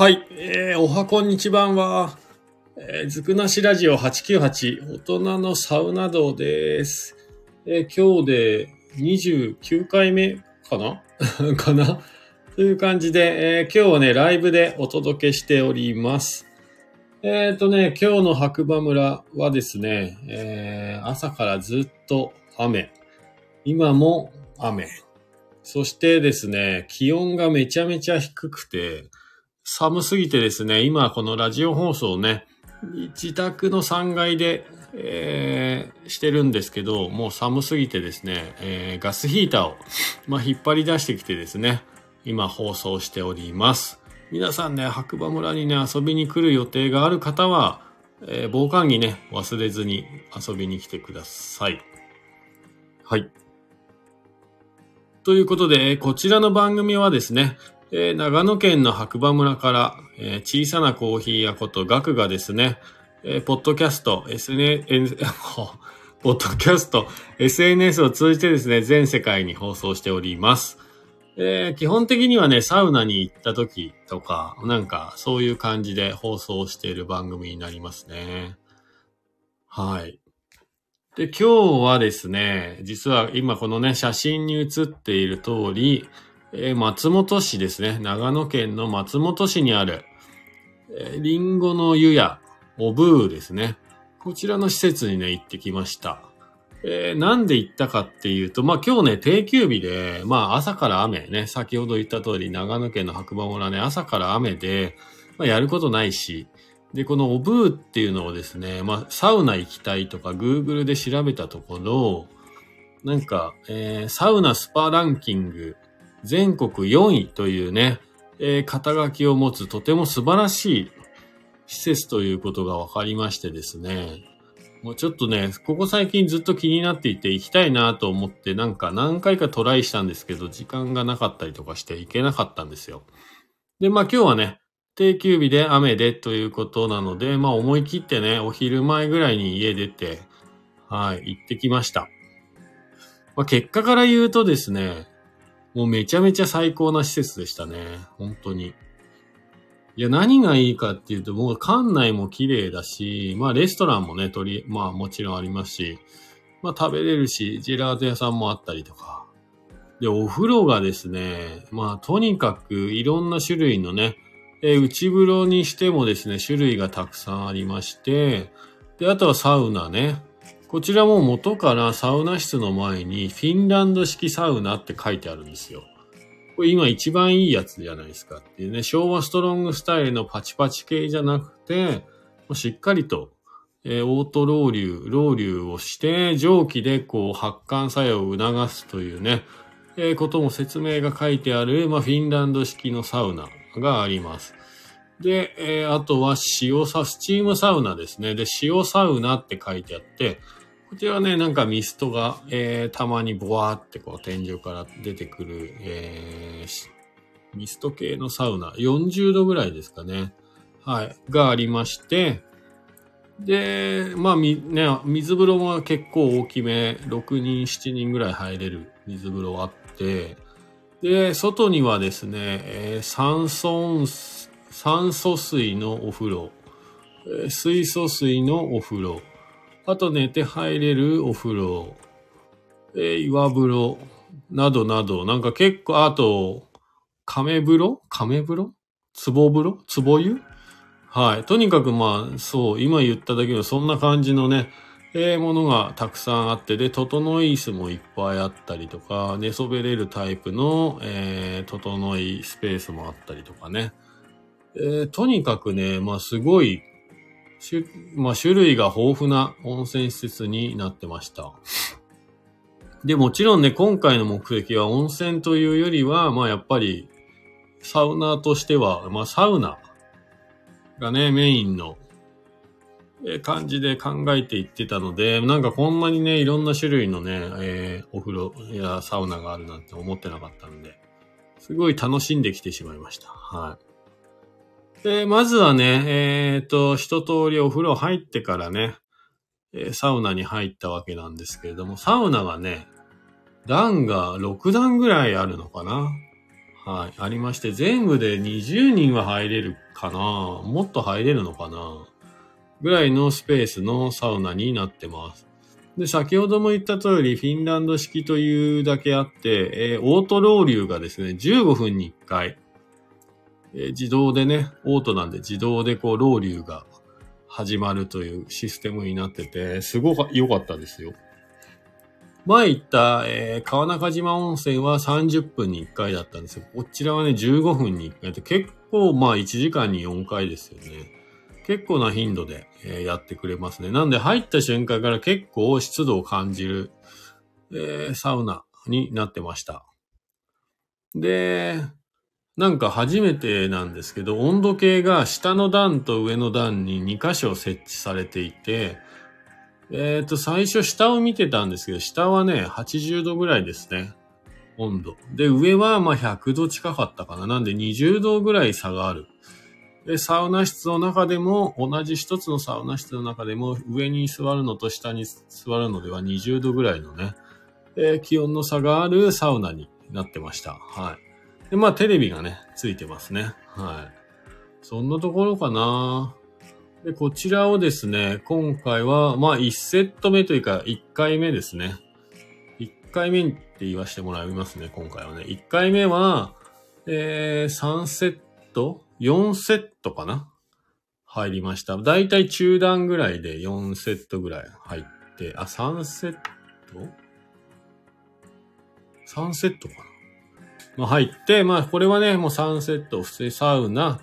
はい、えー、おはこんにちばんは、えー、ずくなしラジオ898、大人のサウナ道です。えー今日で29回目かな かな という感じで、えー今日はね、ライブでお届けしております。えっ、とね、今日の白馬村はですね、えー朝からずっと雨。今も雨。そしてですね、気温がめちゃめちゃ低くて、寒すぎてですね、今このラジオ放送をね、自宅の3階で、えーしてるんですけど、もう寒すぎてですね、えーガスヒーターを、まあ、引っ張り出してきてですね、今放送しております。皆さんね、白馬村にね、遊びに来る予定がある方は、えー防寒着ね、忘れずに遊びに来てください。はい。ということで、こちらの番組はですね、えー長野県の白馬村から、えー小さなコーヒー屋ことガクがですね、えーポッドキャスト、SNS、ポッドキャスト、SNS を通じてですね、全世界に放送しております。えー基本的にはね、サウナに行った時とか、なんかそういう感じで放送している番組になりますね。はい。で、今日はですね、実は今このね、写真に写っている通り、えー松本市ですね。長野県の松本市にある、えーリンゴの湯屋、おブーですね。こちらの施設にね、行ってきました。えーなんで行ったかっていうと、まあ今日ね、定休日で、まあ朝から雨ね、先ほど言った通り、長野県の白馬村ね、朝から雨で、まあやることないし、で、このオブーっていうのをですね、まあサウナ行きたいとか Google で調べたところ、なんか、えーサウナスパランキング全国4位というね、えー肩書きを持つとても素晴らしい施設ということが分かりましてですね、もうちょっとね、ここ最近ずっと気になっていて行きたいなと思ってなんか何回かトライしたんですけど、時間がなかったりとかして行けなかったんですよ。で、まあ今日はね、定休日で雨でということなので、まあ思い切ってね、お昼前ぐらいに家出て、はい、行ってきました。まあ結果から言うとですね、もうめちゃめちゃ最高な施設でしたね。本当に。いや、何がいいかっていうと、もう館内も綺麗だし、まあレストランもね、取り、まあもちろんありますし、まあ食べれるし、ジェラート屋さんもあったりとか。で、お風呂がですね、まあとにかくいろんな種類のね、え内風呂にしてもですね、種類がたくさんありまして、で、あとはサウナね。こちらも元からサウナ室の前にフィンランド式サウナって書いてあるんですよ。これ今一番いいやつじゃないですかっていうね、昭和ストロングスタイルのパチパチ系じゃなくて、しっかりと、えーオートロウリュウ、ロウリュウをして、蒸気でこう発汗作用を促すというね、えーことも説明が書いてある、まあ、フィンランド式のサウナがあります。で、えーあとは塩サ、スチームサウナですね。で、塩サウナって書いてあって、こちらはね、なんかミストが、えーたまにボワーってこう天井から出てくる、えーミスト系のサウナ、40度ぐらいですかね。はい。がありまして、で、まあ、み、ね、水風呂も結構大きめ、6人、7人ぐらい入れる。水風呂あって、で、外にはですね、えー酸素水、酸素水のお風呂、水素水のお風呂、あと寝て入れるお風呂、えー岩風呂、などなど、なんか結構、あと、亀風呂？亀風呂？壺風呂？壺湯？はい。とにかくまあ、そう、今言っただけのそんな感じのね、えーものがたくさんあって、で、整い椅子もいっぱいあったりとか、寝そべれるタイプの、えー、整いスペースもあったりとかね。えーとにかくね、まあすごい、しゅまあ種類が豊富な温泉施設になってました。で、もちろんね、今回の目的は温泉というよりは、まあやっぱり、サウナとしては、まあサウナがね、メインの、感じで考えていってたので、なんかこんなにね、いろんな種類のね、えーお風呂やサウナがあるなんて思ってなかったので、すごい楽しんできてしまいました。はい。で、まずはね、えっ、と、一通りお風呂入ってからね、えーサウナに入ったわけなんですけれども、サウナがね、段が6段ぐらいあるのかな。はい、ありまして、全部で20人は入れるかな。もっと入れるのかな。ぐらいのスペースのサウナになってます。で、先ほども言った通り、フィンランド式というだけあって、えーオートロウリュがですね、15分に1回、えー自動でね、オートなんで自動でこう、ロウリュが始まるというシステムになってて、すごく良かったですよ。前行った、えー川中島温泉は30分に1回だったんですよ。こちらはね、15分に1回で、結構、まあ1時間に4回ですよね。結構な頻度で、えーやってくれますね。なんで入った瞬間から結構湿度を感じる、えーサウナになってました。で、なんか初めてなんですけど、温度計が下の段と上の段に2箇所設置されていて、えっ、と、最初下を見てたんですけど、下はね、80度ぐらいですね。温度。で、上はまあ100度近かったかな。なんで20度ぐらい差がある。で、サウナ室の中でも、同じ一つのサウナ室の中でも、上に座るのと下に座るのでは20度ぐらいのね、気温の差があるサウナになってました。はい。で、まあ、テレビがね、ついてますね。はい。そんなところかなで、こちらをですね、今回は、まあ、1セット目というか、1回目ですね。1回目って言わせてもらいますね、今回はね。1回目は、えー、3セット ?4 セットかな？入りました。だいたい中段ぐらいで4セットぐらい入って、あ、3セット ?3 セットかな？まあ入って、まあこれはね、もう3セット、普通サウナ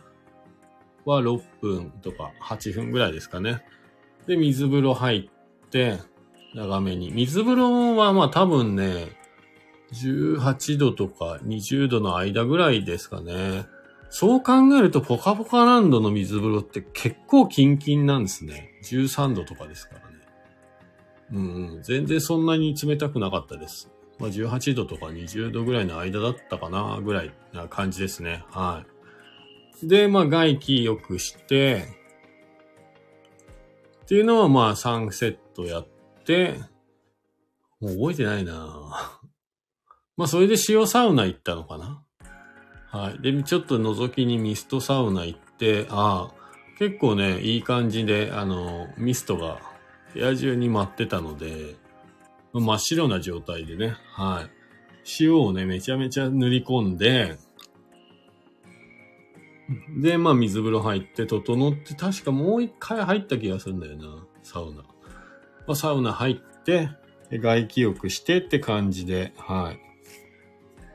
は6分とか8分ぐらいですかね。で、水風呂入って、長めに。水風呂はまあ多分ね、18度とか20度の間ぐらいですかね。そう考えると、ポカポカランドの水風呂って結構キンキンなんですね。13度とかですからね。うん。全然そんなに冷たくなかったです。まあ、18度とか20度ぐらいの間だったかな、ぐらいな感じですね。はい。で、まあ、外気良くして、っていうのはまあ、3セットやって、もう覚えてないな まあ、それで塩サウナ行ったのかなはい。で、ちょっと覗きにミストサウナ行って、ああ、結構ね、いい感じで、あの、ミストが部屋中に舞ってたので、真っ白な状態でね、はい。塩をね、めちゃめちゃ塗り込んで、で、まあ水風呂入って、整って、確かもう一回入った気がするんだよな、サウナ。まあ、サウナ入って、外気浴してって感じで、はい。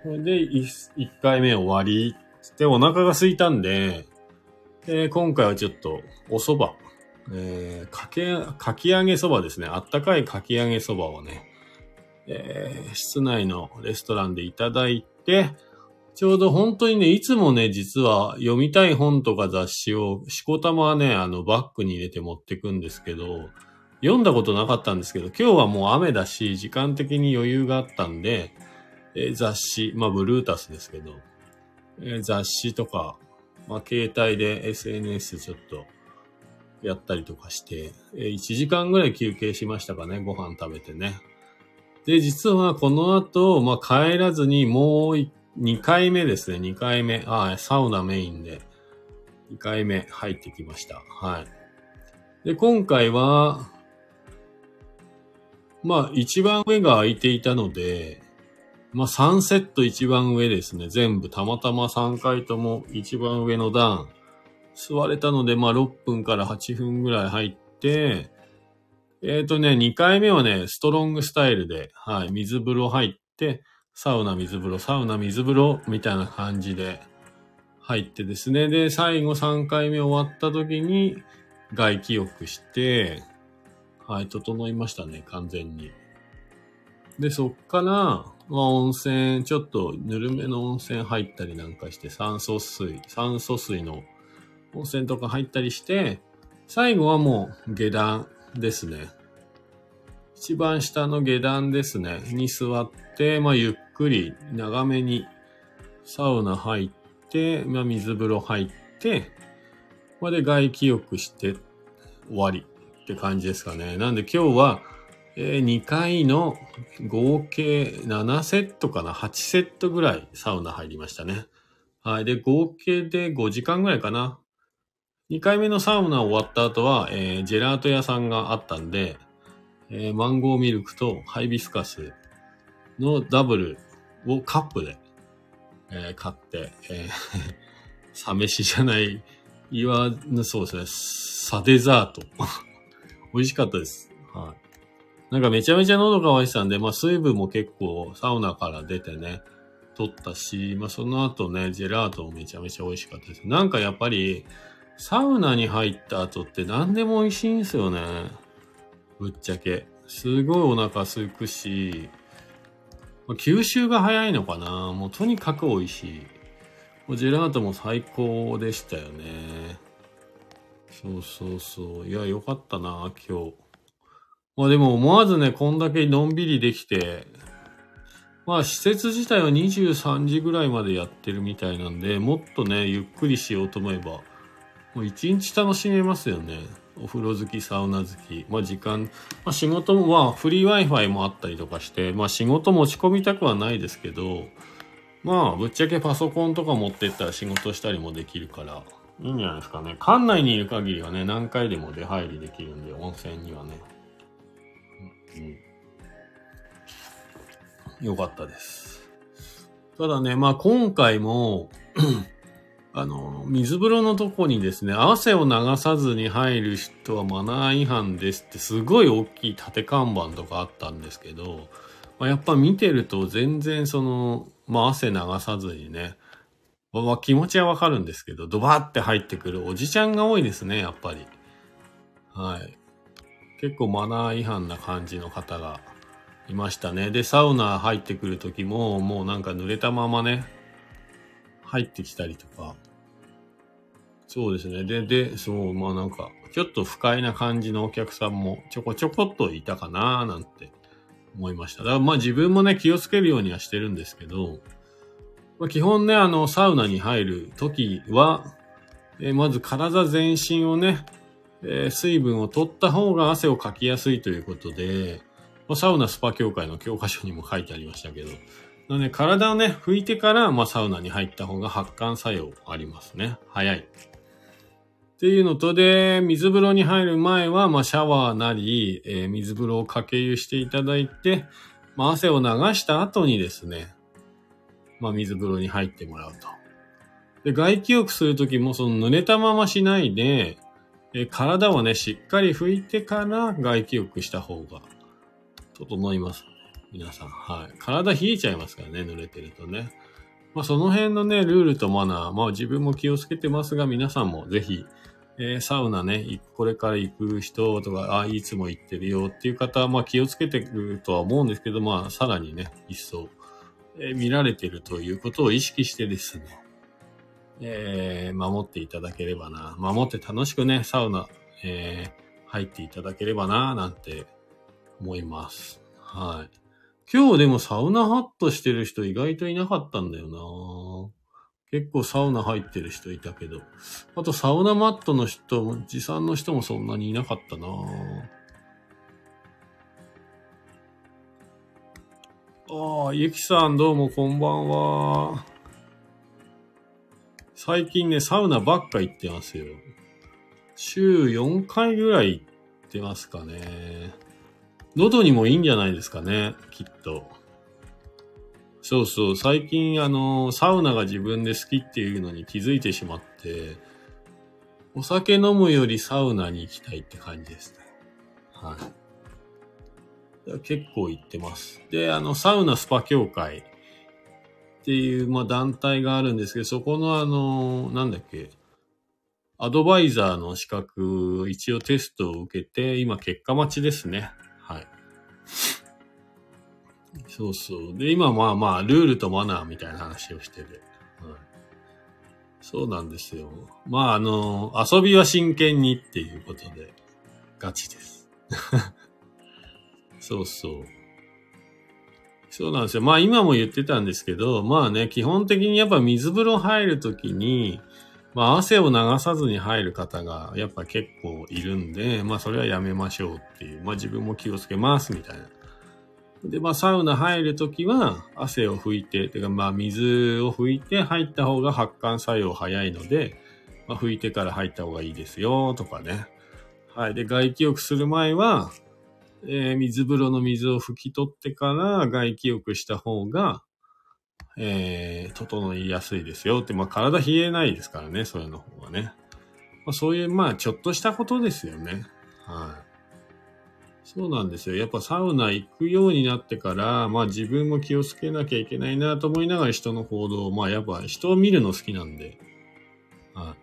それで、一回目終わり。で、お腹が空いたんで、え今回はちょっと、お蕎麦。えーかけ、かき揚げ蕎麦ですね。あったかいかき揚げ蕎麦をね、えー室内のレストランでいただいて、ちょうど本当にね、いつもね、実は読みたい本とか雑誌を、しこたまはね、あの、バッグに入れて持ってくんですけど、読んだことなかったんですけど、今日はもう雨だし、時間的に余裕があったんで、えー雑誌、まあ、ブルータスですけど、えー雑誌とか、まあ、携帯で SNS ちょっとやったりとかして、えー1時間ぐらい休憩しましたかね、ご飯食べてね。で、実はこの後、まあ、帰らずにもう2回目ですね、2回目。ああ、サウナメインで2回目入ってきました。はい。で、今回は、まあ、一番上が空いていたので、まあ、3セット一番上ですね。全部、たまたま3回とも一番上の段、座れたので、まあ、6分から8分ぐらい入って、えっ、とね、2回目はね、ストロングスタイルで、はい、水風呂入って、サウナ水風呂、サウナ水風呂、みたいな感じで入ってですね。で、最後3回目終わった時に、外気浴して、はい、整いましたね、完全に。で、そっから、まあ、温泉、ちょっとぬるめの温泉入ったりなんかして、酸素水、酸素水の温泉とか入ったりして、最後はもう下段ですね。一番下の下段ですね。に座って、まあ、ゆっくり長めにサウナ入って、まあ、水風呂入って、まあ、で外気浴して終わりって感じですかね。なんで今日は、えー2回の合計7セットかな ?8 セットぐらいサウナ入りましたね。はい。で、合計で5時間ぐらいかな？2回目のサウナ終わった後は、えー、ジェラート屋さんがあったんで、えー、マンゴーミルクとハイビスカスのダブルをカップで、えー、買って、えー、サ飯じゃない、いわぬそうですね、サデザート。美味しかったです。はい。なんかめちゃめちゃ喉乾いてたんで、まあ水分も結構サウナから出てね、取ったし、まあその後ね、ジェラートもめちゃめちゃ美味しかったです。なんかやっぱり、サウナに入った後って何でも美味しいんですよね。ぶっちゃけ。すごいお腹空くし、吸収が早いのかな。もうとにかく美味しい。もうジェラートも最高でしたよね。そうそうそう。いや、よかったな、今日。まあでも思わずね、こんだけのんびりできて、まあ施設自体は23時ぐらいまでやってるみたいなんで、もっとね、ゆっくりしようと思えば、もう一日楽しめますよね。お風呂好き、サウナ好き。まあ時間、まあ仕事も、まあフリー Wi-Fi もあったりとかして、まあ仕事持ち込みたくはないですけど、まあぶっちゃけパソコンとか持ってったら仕事したりもできるから、いいんじゃないですかね。館内にいる限りはね、何回でも出入りできるんで、温泉にはね。うん。よかったです。ただね、まあ今回もあの、水風呂のとこにですね、汗を流さずに入る人はマナー違反ですってすごい大きい縦看板とかあったんですけど、まあ、やっぱ見てると全然その、まあ汗流さずにね、まあ気持ちはわかるんですけど、ドバーって入ってくるおじちゃんが多いですね、やっぱり。はい。結構マナー違反な感じの方がいましたね。で、サウナ入ってくる時も、もうなんか濡れたままね、入ってきたりとか。そうですね。で、で、そう、まあなんか、ちょっと不快な感じのお客さんもちょこちょこっといたかななんて思いました。だからまあ自分もね、気をつけるようにはしてるんですけど、まあ、基本ね、あの、サウナに入る時は、えー、まず体全身をね、えー、水分を取った方が汗をかきやすいということで、まあ、サウナスパ協会の教科書にも書いてありましたけど、ので体をね、拭いてから、まあ、サウナに入った方が発汗作用ありますね。早い。っていうのとで、水風呂に入る前は、まあ、シャワーなり、えー、水風呂をかけ湯していただいて、まあ、汗を流した後にですね、まあ、水風呂に入ってもらうと。で、外気浴するときも、その濡れたまましないで、え体をね、しっかり拭いてから外気浴した方が、整います。皆さん。はい。体冷えちゃいますからね、濡れてるとね。まあその辺のね、ルールとマナー、まあ自分も気をつけてますが、皆さんもぜひ、えー、サウナね、これから行く人とか、あいつも行ってるよっていう方は、まあ気をつけてるとは思うんですけど、まあさらにね、一層、えー、見られてるということを意識してですね、えー、守っていただければな、守って楽しくね、サウナ、えー、入っていただければな、なんて思います。はい。今日でもサウナハットしてる人意外といなかったんだよな結構サウナ入ってる人いたけど。あとサウナマットの人も、持参の人もそんなにいなかったなああ、ゆきさんどうもこんばんは。最近ね、サウナばっか行ってますよ。週4回ぐらい行ってますかね。喉にもいいんじゃないですかね、きっと。そうそう、最近あの、サウナが自分で好きっていうのに気づいてしまって、お酒飲むよりサウナに行きたいって感じですね。はい。結構行ってます。で、あの、サウナスパ協会っていう、まあ、団体があるんですけど、そこのあの、なんだっけ、アドバイザーの資格、一応テストを受けて、今結果待ちですね。そうそう。で、今まあまあ、ルールとマナーみたいな話をしてて。はい、そうなんですよ。まああの、遊びは真剣にっていうことで、ガチです。そうそう。そうなんですよ。まあ今も言ってたんですけど、まあね、基本的にやっぱ水風呂入るときに、まあ汗を流さずに入る方がやっぱ結構いるんで、まあそれはやめましょうっていう、まあ自分も気をつけますみたいなで、まあ、サウナ入るときは、汗を拭いて、てか、まあ、水を拭いて入った方が発汗作用早いので、まあ、拭いてから入った方がいいですよ、とかね。はい。で、外気浴する前は、えー、水風呂の水を拭き取ってから外気浴した方が、えー、整いやすいですよって、まあ、体冷えないですからね、そういうの方がね。まあ、そういう、まあ、ちょっとしたことですよね。はい。そうなんですよ。やっぱサウナ行くようになってから、まあ自分も気をつけなきゃいけないなと思いながら人の行動、まあやっぱ人を見るの好きなんで、はい。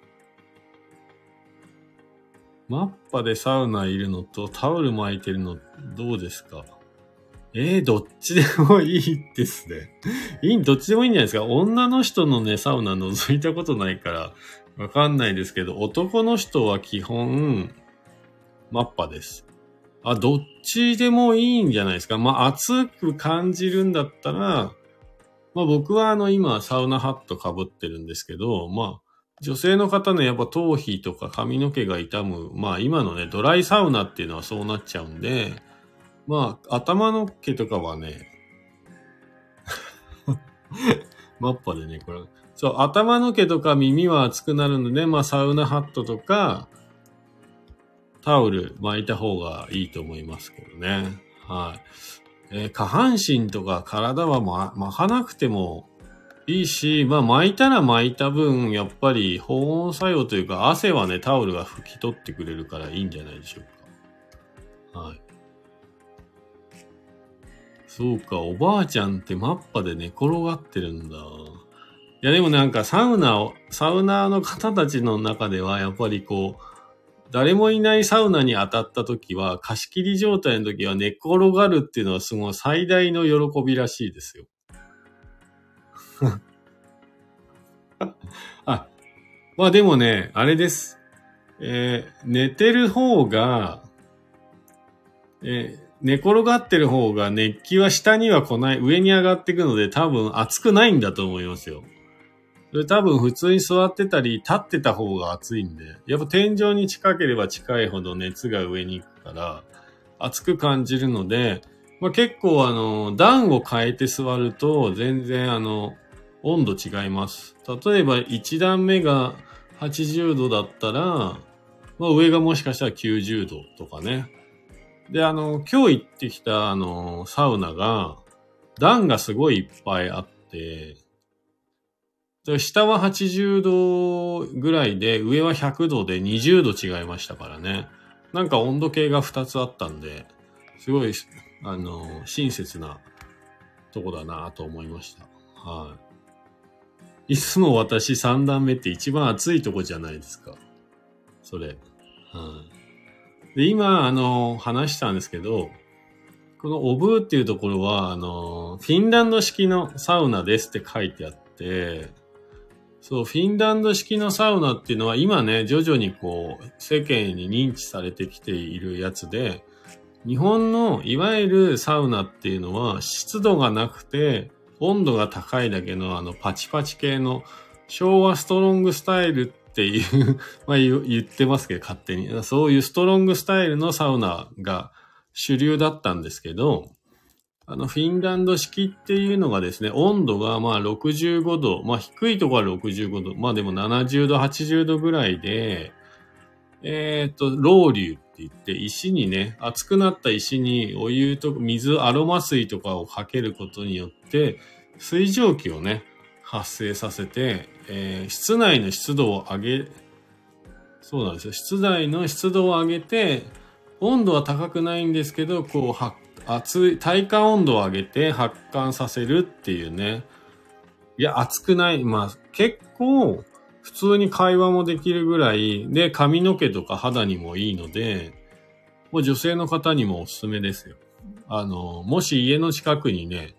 マッパでサウナいるのとタオル巻いてるのどうですか？えー、どっちでもいいですね。いい、どっちでもいいんじゃないですか。女の人のね、サウナ覗いたことないから、わかんないですけど、男の人は基本、マッパです。あ、どっちでもいいんじゃないですか。まあ、暑く感じるんだったら、まあ僕はあの今サウナハット被ってるんですけど、まあ女性の方ね、やっぱ頭皮とか髪の毛が傷む、まあ今のね、ドライサウナっていうのはそうなっちゃうんで、まあ頭の毛とかはね、マッパでね、これ、そう、頭の毛とか耳は熱くなるので、まあサウナハットとか、タオル巻いた方がいいと思いますけどね。はい。えー、下半身とか体は、ま、巻かなくてもいいし、まあ巻いたら巻いた分、やっぱり保温作用というか、汗はね、タオルが拭き取ってくれるからいいんじゃないでしょうか。はい。そうか、おばあちゃんってマッパで寝転がってるんだ。いやでもなんかサウナを、サウナーの方たちの中ではやっぱりこう、誰もいないサウナに当たった時は、貸し切り状態の時は寝っ転がるっていうのはすごい最大の喜びらしいですよ。あ、まあでもね、あれです。えー、寝てる方が、えー、寝転がってる方が熱気は下には来ない、上に上がっていくので多分熱くないんだと思いますよ。それ多分普通に座ってたり立ってた方が暑いんで、やっぱ天井に近ければ近いほど熱が上に行くから、暑く感じるので、まあ、結構あの、段を変えて座ると全然あの、温度違います。例えば1段目が80度だったら、まあ、上がもしかしたら90度とかね。で、あの、今日行ってきたあの、サウナが、段がすごいいっぱいあって、下は80度ぐらいで、上は100度で20度違いましたからね。なんか温度計が2つあったんで、すごい、あの、親切なとこだなと思いました。はい。いつも私3段目って一番暑いとこじゃないですか。それ。はい。で、今、あの、話したんですけど、このオブーっていうところは、あの、フィンランド式のサウナですって書いてあって、そう、フィンランド式のサウナっていうのは今ね、徐々にこう、世間に認知されてきているやつで、日本のいわゆるサウナっていうのは湿度がなくて温度が高いだけのあのパチパチ系の昭和ストロングスタイルっていう まあ言ってますけど勝手に。そういうストロングスタイルのサウナが主流だったんですけど、あの、フィンランド式っていうのがですね、温度がまあ65度、まあ低いところは65度、まあでも70度、80度ぐらいで、えっ、ー、と、ロウリュって言って、石にね、熱くなった石にお湯と水、アロマ水とかをかけることによって、水蒸気をね、発生させて、えー、室内の湿度を上げ、そうなんですよ。室内の湿度を上げて、温度は高くないんですけど、こう発熱い、体感温度を上げて発汗させるっていうね。いや、熱くない。まあ、結構、普通に会話もできるぐらい、で、髪の毛とか肌にもいいので、もう女性の方にもおすすめですよ。あの、もし家の近くにね、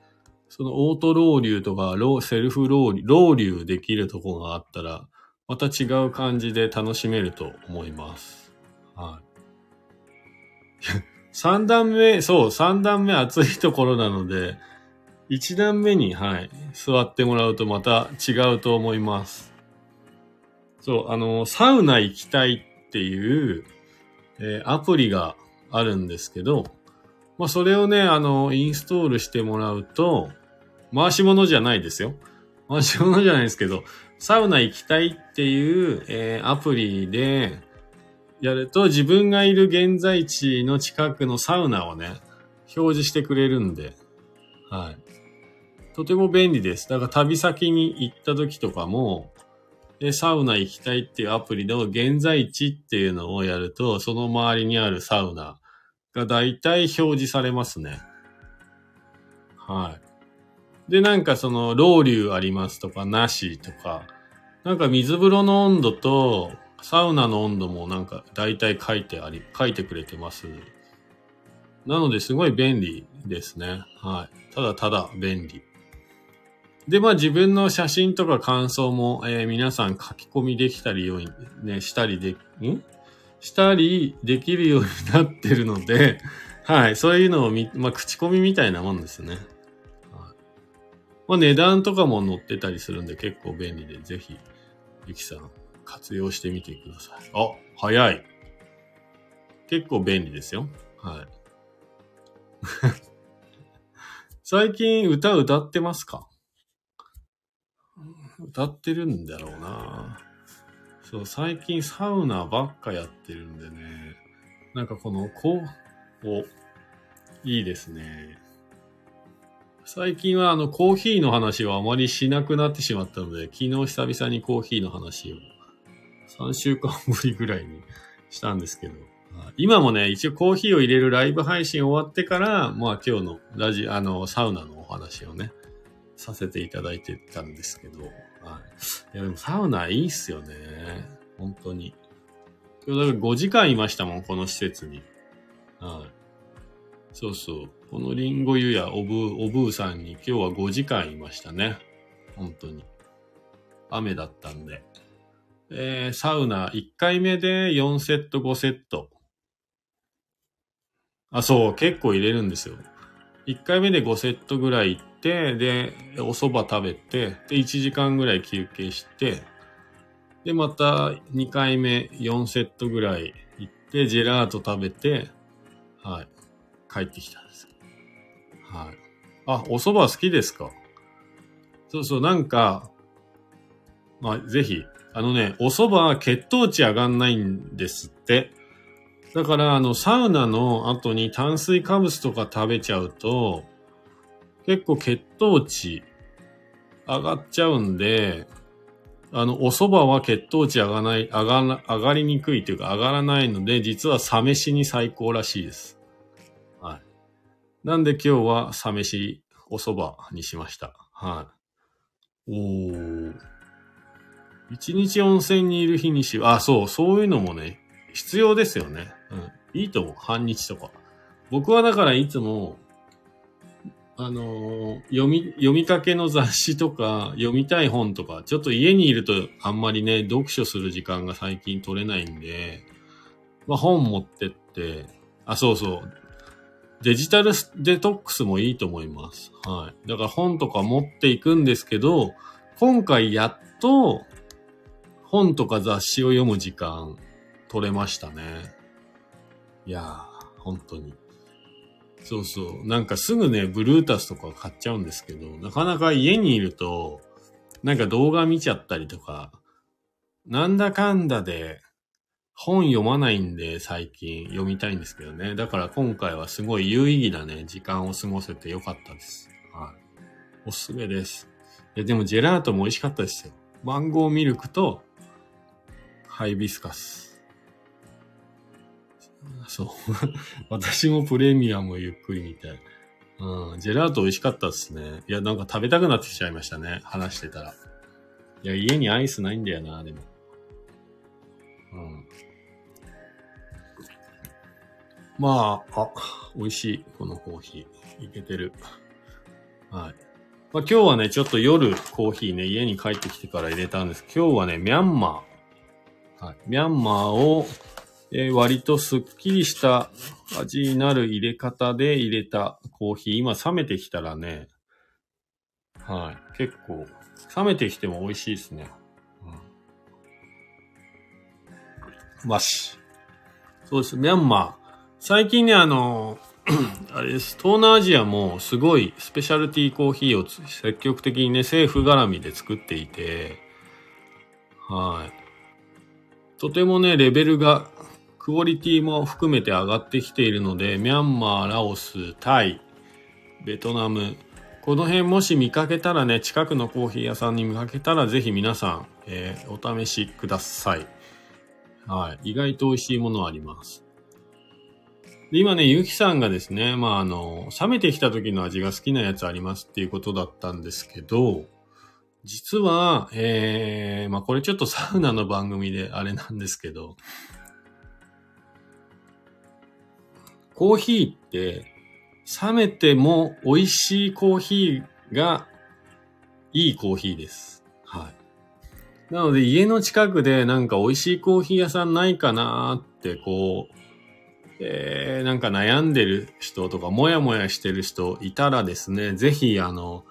そのオートロウリュとかロ、セルフロウリュ、ロウリュできるとこがあったら、また違う感じで楽しめると思います。はい。三段目、そう、三段目暑いところなので、一段目に、はい、座ってもらうとまた違うと思います。そう、あの、サウナ行きたいっていう、えー、アプリがあるんですけど、まあ、それをね、あの、インストールしてもらうと、回し物じゃないですよ。回し物じゃないですけど、サウナ行きたいっていう、えー、アプリでやると自分がいる現在地の近くのサウナをね、表示してくれるんで、はい。とても便利です。だから旅先に行った時とかも、で、サウナ行きたいっていうアプリの現在地っていうのをやると、その周りにあるサウナが大体表示されますね。はい。で、なんかその、ロウリュありますとか、なしとか、なんか水風呂の温度と、サウナの温度もなんか大体書いてあり、書いてくれてます。なのですごい便利ですね。はい。ただただ便利。で、まあ自分の写真とか感想も、えー、皆さん書き込みできたりように、ね、したりで、ん？したりできるようになってるので、はい、そういうのをみ、まあ口コミみたいなもんですね。はい、まあ値段とかも載ってたりするんで結構便利で、ぜひ、ゆきさん活用してみてください。あ、早い。結構便利ですよ。はい。最近歌歌ってますか？歌ってるんだろうな。そう、最近サウナばっかやってるんでね。なんかこの、こう、お、いいですね。最近はあのコーヒーの話はあまりしなくなってしまったので、昨日久々にコーヒーの話を3週間ぶりぐらいにしたんですけど、今もね、一応コーヒーを入れるライブ配信終わってから、まあ今日のラジ、あの、サウナのお話をね、させていただいてたんですけど、はい。いや、でもサウナいいっすよね。本当に。今日だから5時間いましたもん、この施設に。はい。そうそう。このリンゴ湯やおぶ、おぶーさんに今日は5時間いましたね。本当に。雨だったんで。えー、サウナ1回目で4セット5セット。あ、そう、結構入れるんですよ。1回目で5セットぐらい行って、で、お蕎麦食べて、で、1時間ぐらい休憩して、で、また2回目4セットぐらい行って、ジェラート食べて、はい、帰ってきたんです。はい。あ、お蕎麦好きですか？そうそう、なんか、まあ、ぜひ、あのね、お蕎麦は血糖値上がんないんですって。だから、あの、サウナの後に炭水化物とか食べちゃうと、結構血糖値上がっちゃうんで、あの、お蕎麦は血糖値上がない、上が上がりにくいというか上がらないので、実はサ飯に最高らしいです。はい。なんで今日はサ飯、お蕎麦にしました。はい。おー。一日温泉にいる日にし、あ、そう、そういうのもね、必要ですよね。うん。いいと思う。半日とか。僕はだからいつも、あのー、読み、読みかけの雑誌とか、読みたい本とか、ちょっと家にいるとあんまりね、読書する時間が最近取れないんで、まあ本持ってって、あ、そうそう。デジタルデトックスもいいと思います。はい。だから本とか持っていくんですけど、今回やっと本とか雑誌を読む時間取れましたね。いやー、本当に。そうそう。なんかすぐね、ブルータスとか買っちゃうんですけど、なかなか家にいると、なんか動画見ちゃったりとか、なんだかんだで本読まないんで最近読みたいんですけどね。だから今回はすごい有意義なね、時間を過ごせてよかったです。はい。おすすめです。いや、でもジェラートも美味しかったですよ。マンゴーミルクとハイビスカス。そう。私もプレミアムゆっくりみたい。うん。ジェラート美味しかったですね。いや、なんか食べたくなってきちゃいましたね。話してたら。いや、家にアイスないんだよな、でも。うん。まあ、あ、美味しい。このコーヒー。いけてる。はい。まあ今日はね、ちょっと夜コーヒーね、家に帰ってきてから入れたんです。今日はね、ミャンマー。はい、ミャンマーを、えー、割とスッキリした味になる入れ方で入れたコーヒー。今冷めてきたらね、はい、結構、冷めてきても美味しいですね。うん。マシ。そうです。ミャンマー。最近ね、あの、あれです。東南アジアもすごいスペシャルティーコーヒーを積極的にね、政府絡みで作っていて、はい。とてもね、レベルが、クオリティも含めて上がってきているので、ミャンマー、ラオス、タイ、ベトナム、この辺もし見かけたらね、近くのコーヒー屋さんに見かけたら、ぜひ皆さん、えー、お試しください。はい。意外と美味しいものあります。で、今ね、ゆきさんがですね、まあ、あの、冷めてきた時の味が好きなやつありますっていうことだったんですけど、実は、えー、まあ、これちょっとサウナの番組であれなんですけど、コーヒーって、冷めても美味しいコーヒーがいいコーヒーです。はい。なので家の近くでなんか美味しいコーヒー屋さんないかなってこうえー、なんか悩んでる人とか、もやもやしてる人いたらですね、ぜひ、あの、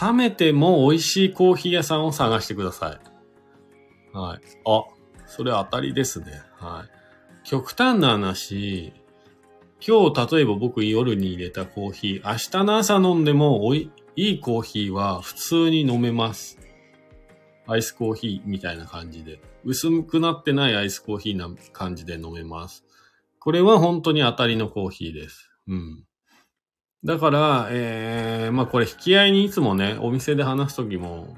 冷めても美味しいコーヒー屋さんを探してください。はい。あ、それ当たりですね。はい。極端な話、今日例えば僕夜に入れたコーヒー、明日の朝飲んでもおい、いいコーヒーは普通に飲めます。アイスコーヒーみたいな感じで。薄くなってないアイスコーヒーな感じで飲めます。これは本当に当たりのコーヒーです。うん。だから、えー、まあこれ引き合いにいつもね、お店で話すときも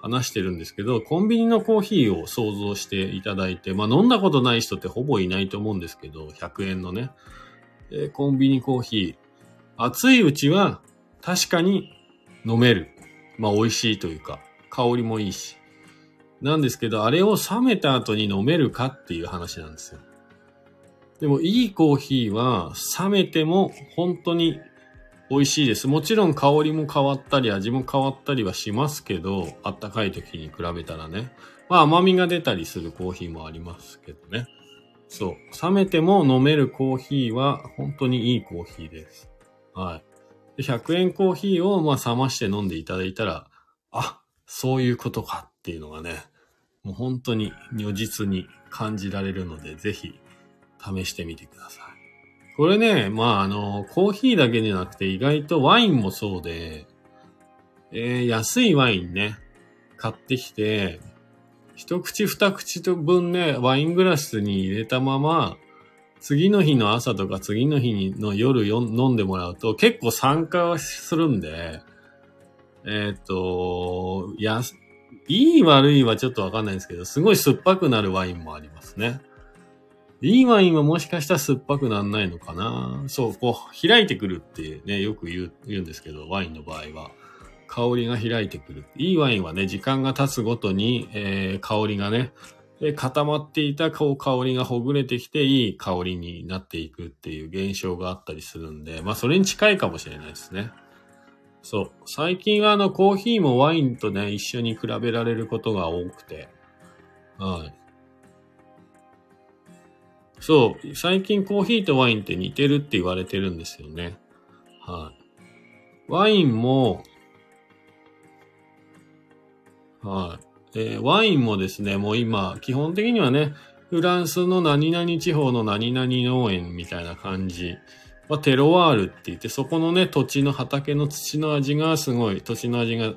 話してるんですけど、コンビニのコーヒーを想像していただいて、まあ飲んだことない人ってほぼいないと思うんですけど、100円のね、えー、コンビニコーヒー。熱いうちは確かに飲める。まあ美味しいというか、香りもいいし。なんですけど、あれを冷めた後に飲めるかっていう話なんですよ。でもいいコーヒーは冷めても本当に美味しいです。もちろん香りも変わったり味も変わったりはしますけど、あったかい時に比べたらね。まあ甘みが出たりするコーヒーもありますけどね。そう。冷めても飲めるコーヒーは本当にいいコーヒーです。はい。100円コーヒーをまあ冷まして飲んでいただいたら、あ、そういうことかっていうのがね、もう本当に如実に感じられるので、ぜひ試してみてください。これね、まあ、あの、コーヒーだけじゃなくて意外とワインもそうで、えー、安いワインね、買ってきて、一口二口と分ね、ワイングラスに入れたまま、次の日の朝とか次の日の夜飲んでもらうと結構酸化するんで、えっ、ー、と、や、いい悪いはちょっとわかんないんですけど、すごい酸っぱくなるワインもありますね。いいワインはもしかしたら酸っぱくなんないのかな？そう、こう、開いてくるってね、よく言う、言うんですけど、ワインの場合は。香りが開いてくる。いいワインはね、時間が経つごとに、えー、香りがね、固まっていた香りがほぐれてきて、いい香りになっていくっていう現象があったりするんで、まあ、それに近いかもしれないですね。そう。最近はあの、コーヒーもワインとね、一緒に比べられることが多くて、はい。そう、最近コーヒーとワインって似てるって言われてるんですよね。はい。ワインも、はい。えー、ワインもですね、もう今、基本的にはね、フランスの何々地方の何々農園みたいな感じ。ま、テロワールって言って、そこのね、土地の畑の土の味がすごい、土地の味が、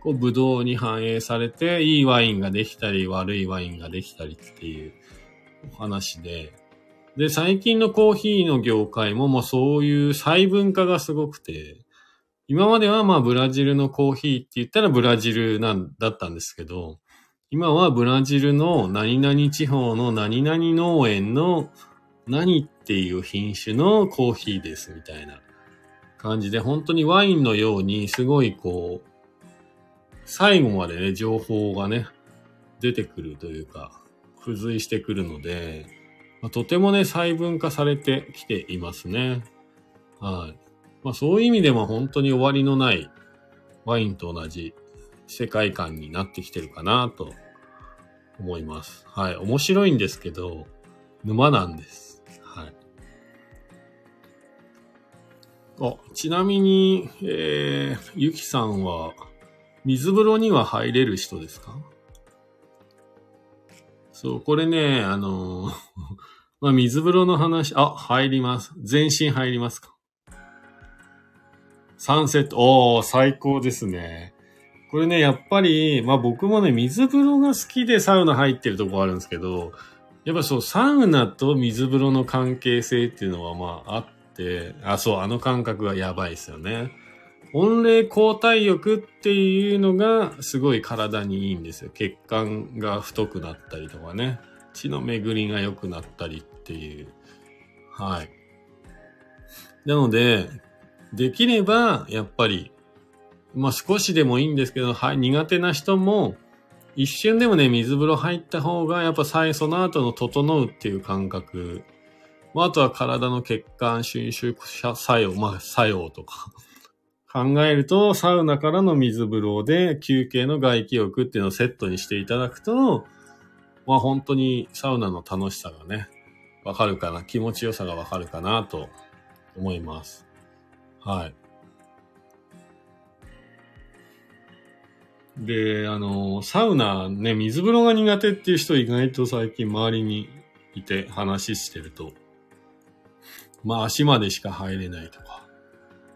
こう、ブドウに反映されて、いいワインができたり、悪いワインができたりっていう、お話で、で、最近のコーヒーの業界ももうそういう細分化がすごくて、今まではまあブラジルのコーヒーって言ったらブラジルなんだったんですけど、今はブラジルの何々地方の何々農園の何っていう品種のコーヒーですみたいな感じで、本当にワインのようにすごいこう、最後までね、情報がね、出てくるというか、付随してくるので、まあ、とてもね、細分化されてきていますね。はい。まあ、そういう意味でも本当に終わりのないワインと同じ世界観になってきてるかなと思います。はい。面白いんですけど、沼なんです。はい。あ、ちなみに、えー、ゆきさんは、水風呂には入れる人ですか？そう、これね、あの まあ、水風呂の話、あ、入ります。全身入りますか。サンセット、おー、最高ですね。これね、やっぱり、まあ僕もね、水風呂が好きでサウナ入ってるとこあるんですけど、やっぱそう、サウナと水風呂の関係性っていうのはまああって、あ、そう、あの感覚がやばいですよね。温冷交代浴っていうのがすごい体にいいんですよ。血管が太くなったりとかね。血の巡りが良くなったりっていう。はい。なので、できれば、やっぱり、まあ少しでもいいんですけど、はい、苦手な人も、一瞬でもね、水風呂入った方が、やっぱ最その後の整うっていう感覚。まあ、あとは体の血管収縮作用、まあ、作用とか考えると、サウナからの水風呂で休憩の外気浴っていうのをセットにしていただくと、まあ本当にサウナの楽しさがね、わかるかな、気持ちよさがわかるかなと思います。はい。で、あの、サウナね、水風呂が苦手っていう人意外と最近周りにいて話してると、まあ足までしか入れないとか。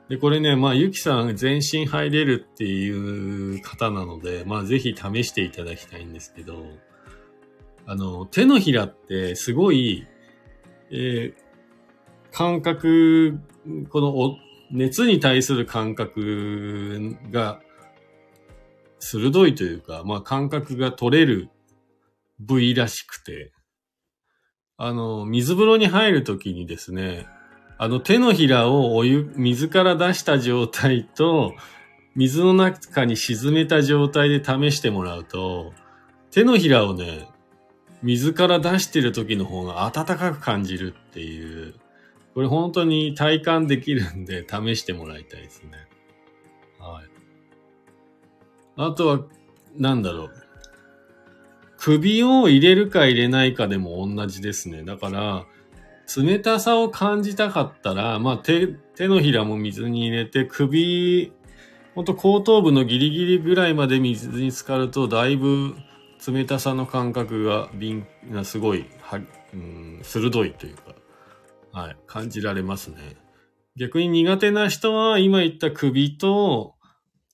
で、これね、まあゆきさん全身入れるっていう方なので、まあぜひ試していただきたいんですけど、あの、手のひらってすごい、えー、感覚、このお熱に対する感覚が鋭いというか、まあ感覚が取れる部位らしくて、あの、水風呂に入るときにですね、あの手のひらをお湯、水から出した状態と、水の中に沈めた状態で試してもらうと、手のひらをね、水から出してる時の方が暖かく感じるっていう、これ本当に体感できるんで試してもらいたいですね。はい。あとは、なんだろう。首を入れるか入れないかでも同じですね。だから、冷たさを感じたかったら、まあ手、手のひらも水に入れて、首、ほんと後頭部のギリギリぐらいまで水に浸かると、だいぶ冷たさの感覚が敏がすごいは、うん、鋭いというか、はい、感じられますね。逆に苦手な人は今言った首と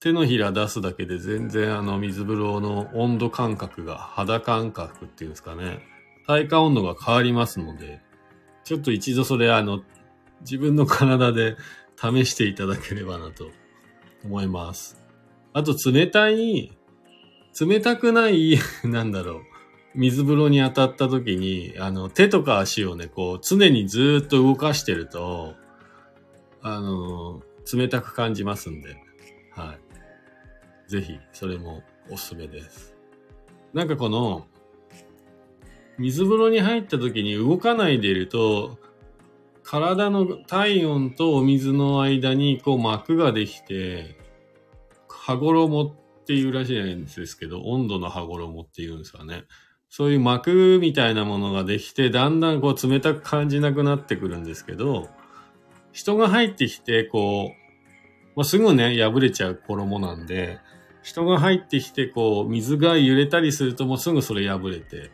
手のひら出すだけで全然あの水風呂の温度感覚が肌感覚っていうんですかね。体感温度が変わりますので、ちょっと一度それあの自分の体で試していただければなと思います。あと冷たい冷たくない、なんだろう。水風呂に当たった時に、あの、手とか足をね、こう、常にずっと動かしてると、あの、冷たく感じますんで、はい。ぜひ、それもおすすめです。なんかこの、水風呂に入った時に動かないでいると、体の体温とお水の間にこう膜ができて、羽衣っていうらしいんですけど、温度の羽衣っていうんですかね。そういう膜みたいなものができて、だんだんこう冷たく感じなくなってくるんですけど、人が入ってきて、こう、まあ、すぐね、破れちゃう衣なんで、人が入ってきて、こう、水が揺れたりするともうすぐそれ破れて、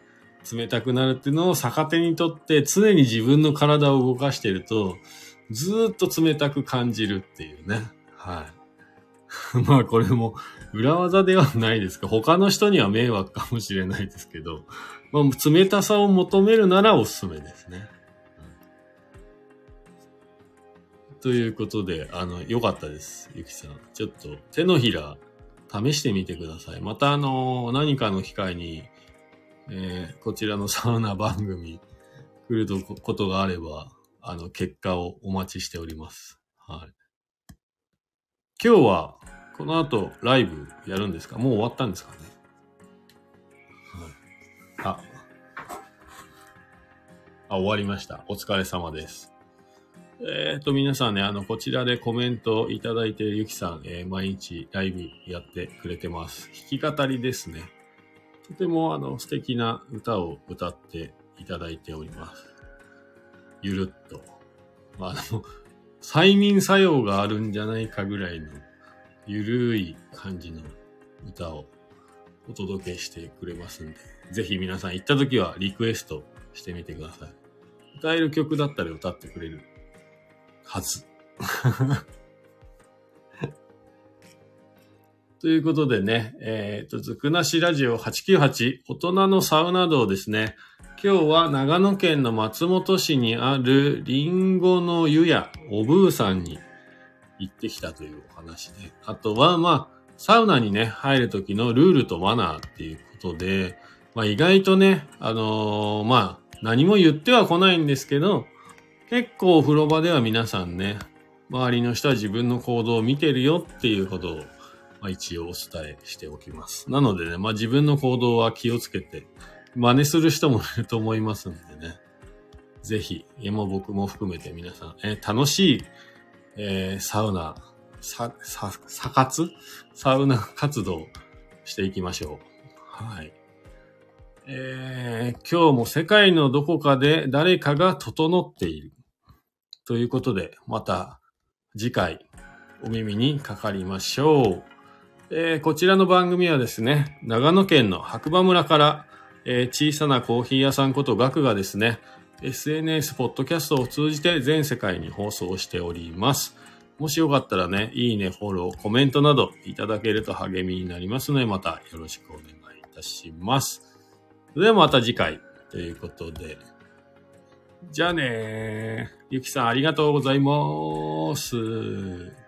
冷たくなるっていうのを逆手にとって常に自分の体を動かしてると、ずっと冷たく感じるっていうね。はい。まあこれも裏技ではないですか。他の人には迷惑かもしれないですけど、まあ、冷たさを求めるならおすすめですね。ということで、あの、良かったです。ゆきさん。ちょっと手のひら試してみてください。またあの、何かの機会に、えー、こちらのサウナ番組来るとことがあれば、あの、結果をお待ちしております。はい。今日は、この後、ライブやるんですか？もう終わったんですかね、はい、あ、あ、終わりました。お疲れ様です。えっ、ー、と、皆さんね、あの、こちらでコメントいただいているゆきさん、えー、毎日ライブやってくれてます。弾き語りですね。とても、あの、素敵な歌を歌っていただいております。ゆるっと。まあ、あの、催眠作用があるんじゃないかぐらいのゆるい感じの歌をお届けしてくれますんで、ぜひ皆さん行った時はリクエストしてみてください。歌える曲だったら歌ってくれるはず。ということでね、えっ、と、ずくなしラジオ898、大人のサウナ道ですね。今日は長野県の松本市にあるリンゴの湯屋おぶーさんに行ってきたというお話で、あとはまあ、サウナにね、入る時のルールとマナーっていうことで、まあ意外とね、あのー、まあ、何も言っては来ないんですけど、結構お風呂場では皆さんね、周りの人は自分の行動を見てるよっていうことを、まあ、一応お伝えしておきます。なのでね、まあ自分の行動は気をつけて、真似する人もいると思いますんでね。ぜひ、も僕も含めて皆さん、えー、楽しい、えー、サウナ、さ、さ、さ活サウナ活動していきましょう。はい。えー、今日も世界のどこかで誰かが整っている。ということで、また次回お耳にかかりましょう。えー、こちらの番組はですね、長野県の白馬村からえー、小さなコーヒー屋さんことガクがですね、SNS、ポッドキャストを通じて全世界に放送しております。もしよかったらね、いいね、フォロー、コメントなどいただけると励みになりますので、またよろしくお願いいたします。それではまた次回ということで。じゃあねゆきさんありがとうございます。